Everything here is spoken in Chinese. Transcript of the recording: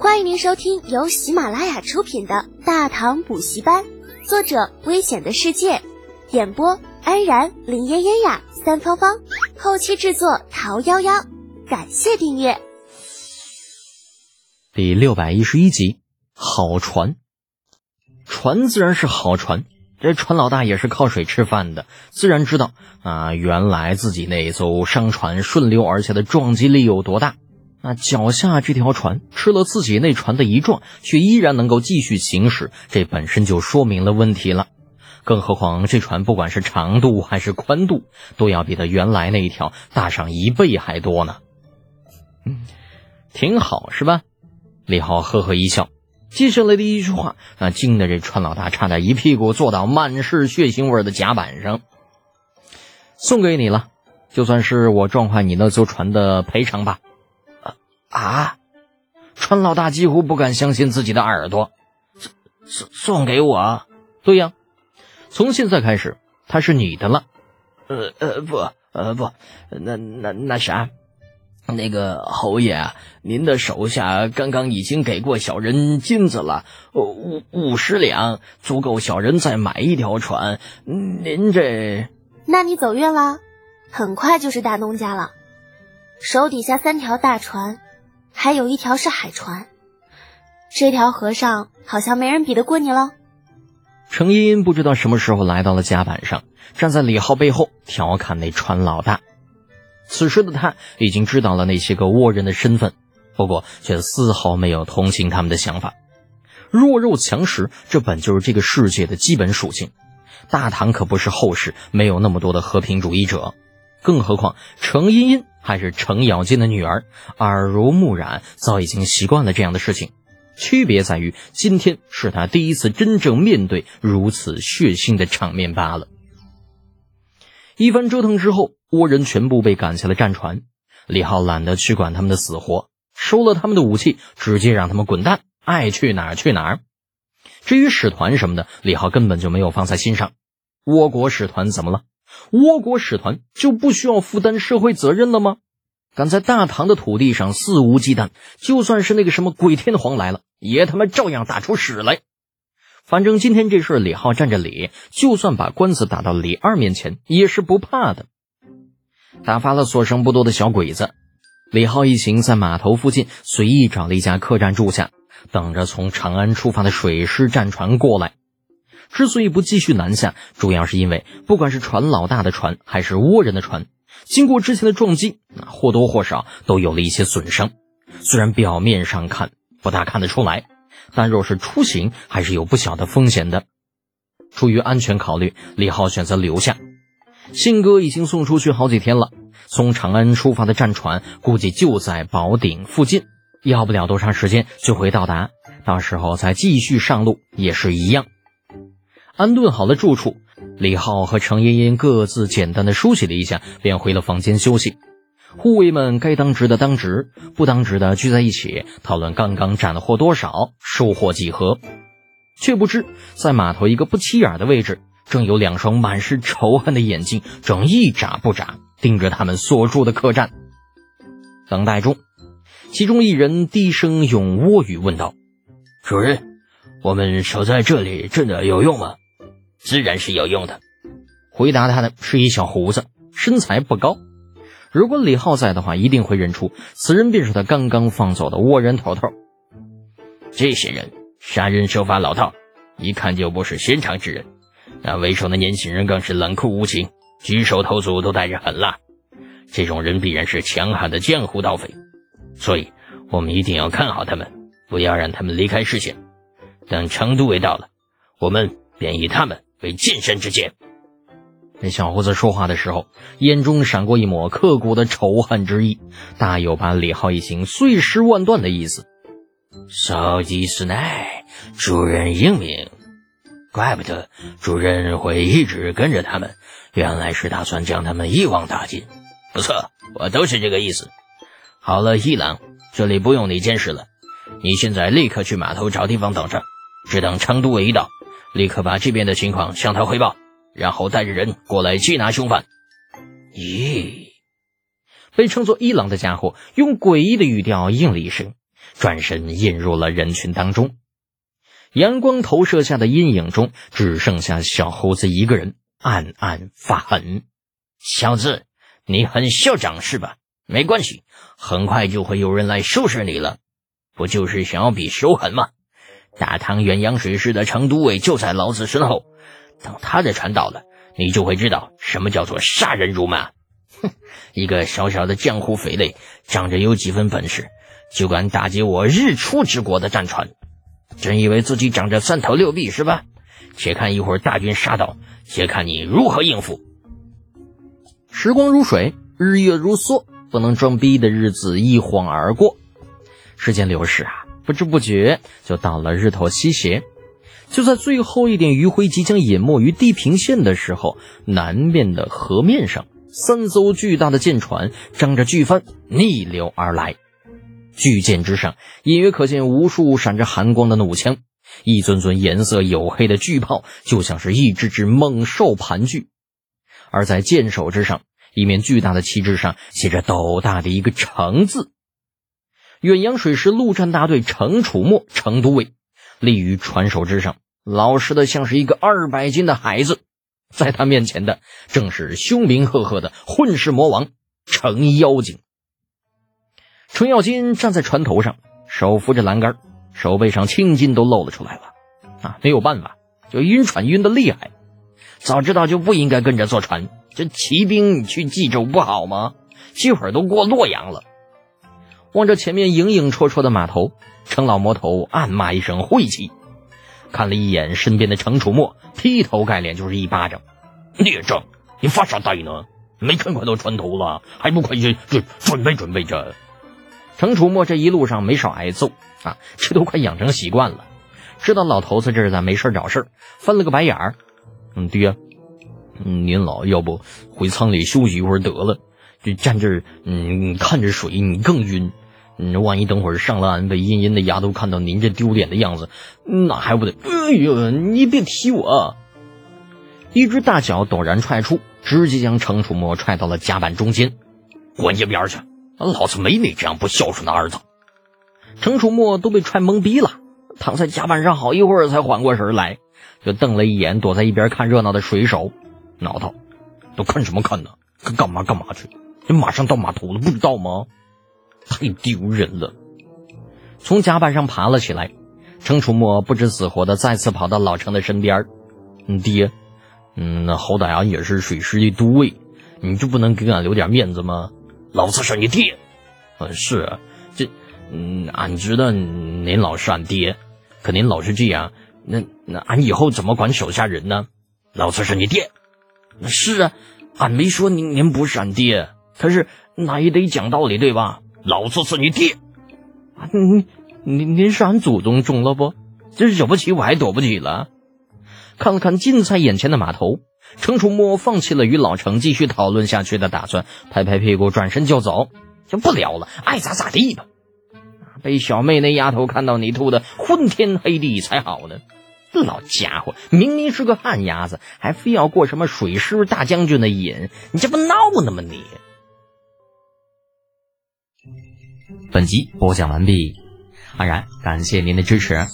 欢迎您收听由喜马拉雅出品的《大唐补习班》，作者：危险的世界，演播：安然、林嫣嫣呀、三芳芳，后期制作：桃夭夭。感谢订阅。第六百一十一集，好船，船自然是好船。这船老大也是靠水吃饭的，自然知道啊，原来自己那艘商船顺流而下的撞击力有多大。那脚下这条船吃了自己那船的一撞，却依然能够继续行驶，这本身就说明了问题了。更何况这船不管是长度还是宽度，都要比他原来那一条大上一倍还多呢。嗯，挺好是吧？李浩呵呵一笑。接下来的一句话，那惊得这船老大差点一屁股坐到满是血腥味的甲板上。送给你了，就算是我撞坏你那艘船的赔偿吧。啊！川老大几乎不敢相信自己的耳朵，送送送给我？对呀，从现在开始，它是你的了。呃呃不呃不，那那那啥。那个侯爷啊，您的手下刚刚已经给过小人金子了，五五十两，足够小人再买一条船。您这……那你走运了，很快就是大东家了。手底下三条大船，还有一条是海船，这条河上好像没人比得过你了。程茵茵不知道什么时候来到了甲板上，站在李浩背后调侃那船老大。此时的他已经知道了那些个倭人的身份，不过却丝毫没有同情他们的想法。弱肉强食，这本就是这个世界的基本属性。大唐可不是后世没有那么多的和平主义者，更何况程茵茵还是程咬金的女儿，耳濡目染，早已经习惯了这样的事情。区别在于，今天是他第一次真正面对如此血腥的场面罢了。一番折腾之后。倭人全部被赶下了战船，李浩懒得去管他们的死活，收了他们的武器，直接让他们滚蛋，爱去哪儿去哪儿。至于使团什么的，李浩根本就没有放在心上。倭国使团怎么了？倭国使团就不需要负担社会责任了吗？敢在大唐的土地上肆无忌惮，就算是那个什么鬼天皇来了，也他妈照样打出屎来。反正今天这事，李浩占着理，就算把官司打到李二面前，也是不怕的。打发了所剩不多的小鬼子，李浩一行在码头附近随意找了一家客栈住下，等着从长安出发的水师战船过来。之所以不继续南下，主要是因为不管是船老大的船，还是倭人的船，经过之前的撞击，那或多或少都有了一些损伤。虽然表面上看不大看得出来，但若是出行，还是有不小的风险的。出于安全考虑，李浩选择留下。信鸽已经送出去好几天了，从长安出发的战船估计就在宝鼎附近，要不了多长时间就会到达，到时候再继续上路也是一样。安顿好了住处，李浩和程茵茵各自简单的梳洗了一下，便回了房间休息。护卫们该当值的当值，不当值的聚在一起讨论刚刚斩获多少，收获几何。却不知在码头一个不起眼的位置。正有两双满是仇恨的眼睛，正一眨不眨盯着他们所住的客栈。等待中，其中一人低声用倭语问道：“主人，我们守在这里真的有用吗？”“自然是有用的。”回答他的是一小胡子，身材不高。如果李浩在的话，一定会认出此人便是他刚刚放走的倭人头头。这些人杀人手法老套，一看就不是寻常之人。那为首的年轻人更是冷酷无情，举手投足都带着狠辣。这种人必然是强悍的江湖盗匪，所以我们一定要看好他们，不要让他们离开视线。等成都卫到了，我们便以他们为近身之剑。那小胡子说话的时候，眼中闪过一抹刻骨的仇恨之意，大有把李浩一行碎尸万段的意思。少吉斯奈主人英明。怪不得主人会一直跟着他们，原来是打算将他们一网打尽。不错，我都是这个意思。好了，一郎，这里不用你监视了，你现在立刻去码头找地方等着，只等成都卫一到，立刻把这边的情况向他汇报，然后带着人过来缉拿凶犯。咦，被称作伊朗的家伙用诡异的语调应了一声，转身隐入了人群当中。阳光投射下的阴影中，只剩下小猴子一个人，暗暗发狠。小子，你很嚣张是吧？没关系，很快就会有人来收拾你了。不就是想要比手狠吗？大唐远洋水师的程都尉就在老子身后，等他的船到了，你就会知道什么叫做杀人如麻。哼，一个小小的江湖匪类，仗着有几分本事，就敢打劫我日出之国的战船。真以为自己长着三头六臂是吧？且看一会儿大军杀到，且看你如何应付。时光如水，日月如梭，不能装逼的日子一晃而过。时间流逝啊，不知不觉就到了日头西斜。就在最后一点余晖即将隐没于地平线的时候，南边的河面上，三艘巨大的舰船张着巨帆逆流而来。巨舰之上，隐约可见无数闪着寒光的弩枪，一尊尊颜色黝黑的巨炮，就像是一只只猛兽盘踞。而在舰首之上，一面巨大的旗帜上写着斗大的一个“城”字。远洋水师陆战大队程楚墨，程都尉立于船首之上，老实的像是一个二百斤的孩子。在他面前的，正是凶名赫赫的混世魔王程妖精。程咬金站在船头上，手扶着栏杆，手背上青筋都露了出来了。啊，没有办法，就晕船晕的厉害。早知道就不应该跟着坐船，这骑兵去冀州不好吗？这会儿都过洛阳了。望着前面影影绰绰的码头，程老魔头暗骂一声晦气，看了一眼身边的程楚墨，劈头盖脸就是一巴掌。孽障，你发啥呆呢？没看快到船头了，还不快去准准备准备着？程楚墨这一路上没少挨揍啊，这都快养成习惯了。知道老头子这是在没事找事翻了个白眼儿。嗯，爹，您老要不回舱里休息一会儿得了，就站这儿，嗯，看着水你更晕。嗯，万一等会儿上了岸被阴阴的丫头看到您这丢脸的样子，那还不得？哎呦，你别踢我！一只大脚陡然踹出，直接将程楚墨踹到了甲板中间。滚一边去！老子没你这样不孝顺的儿子！程楚墨都被踹懵逼了，躺在甲板上好一会儿才缓过神来，就瞪了一眼躲在一边看热闹的水手，挠头：“都看什么看呢？干嘛干嘛去？这马上到码头了，不知道吗？太丢人了！”从甲板上爬了起来，程楚墨不知死活的再次跑到老程的身边你：“爹，嗯，那好歹俺也是水师的都尉，你就不能给俺留点面子吗？”老子是你爹，呃，是，这，嗯，俺知道您老是俺爹，可您老是这样，那那俺以后怎么管手下人呢？老子是你爹，是啊，俺没说您您不是俺爹，可是那也得讲道理对吧？老子是你爹，啊，您您您是俺祖宗中了不？这惹不起我还躲不起了？看了看近在眼前的码头。程楚墨放弃了与老程继续讨论下去的打算，拍拍屁股转身就走，就不聊了，爱咋咋地吧。被小妹那丫头看到你吐的昏天黑地才好呢。老家伙，明明是个旱鸭子，还非要过什么水师大将军的瘾，你这不闹呢吗你？本集播讲完毕，安然感谢您的支持。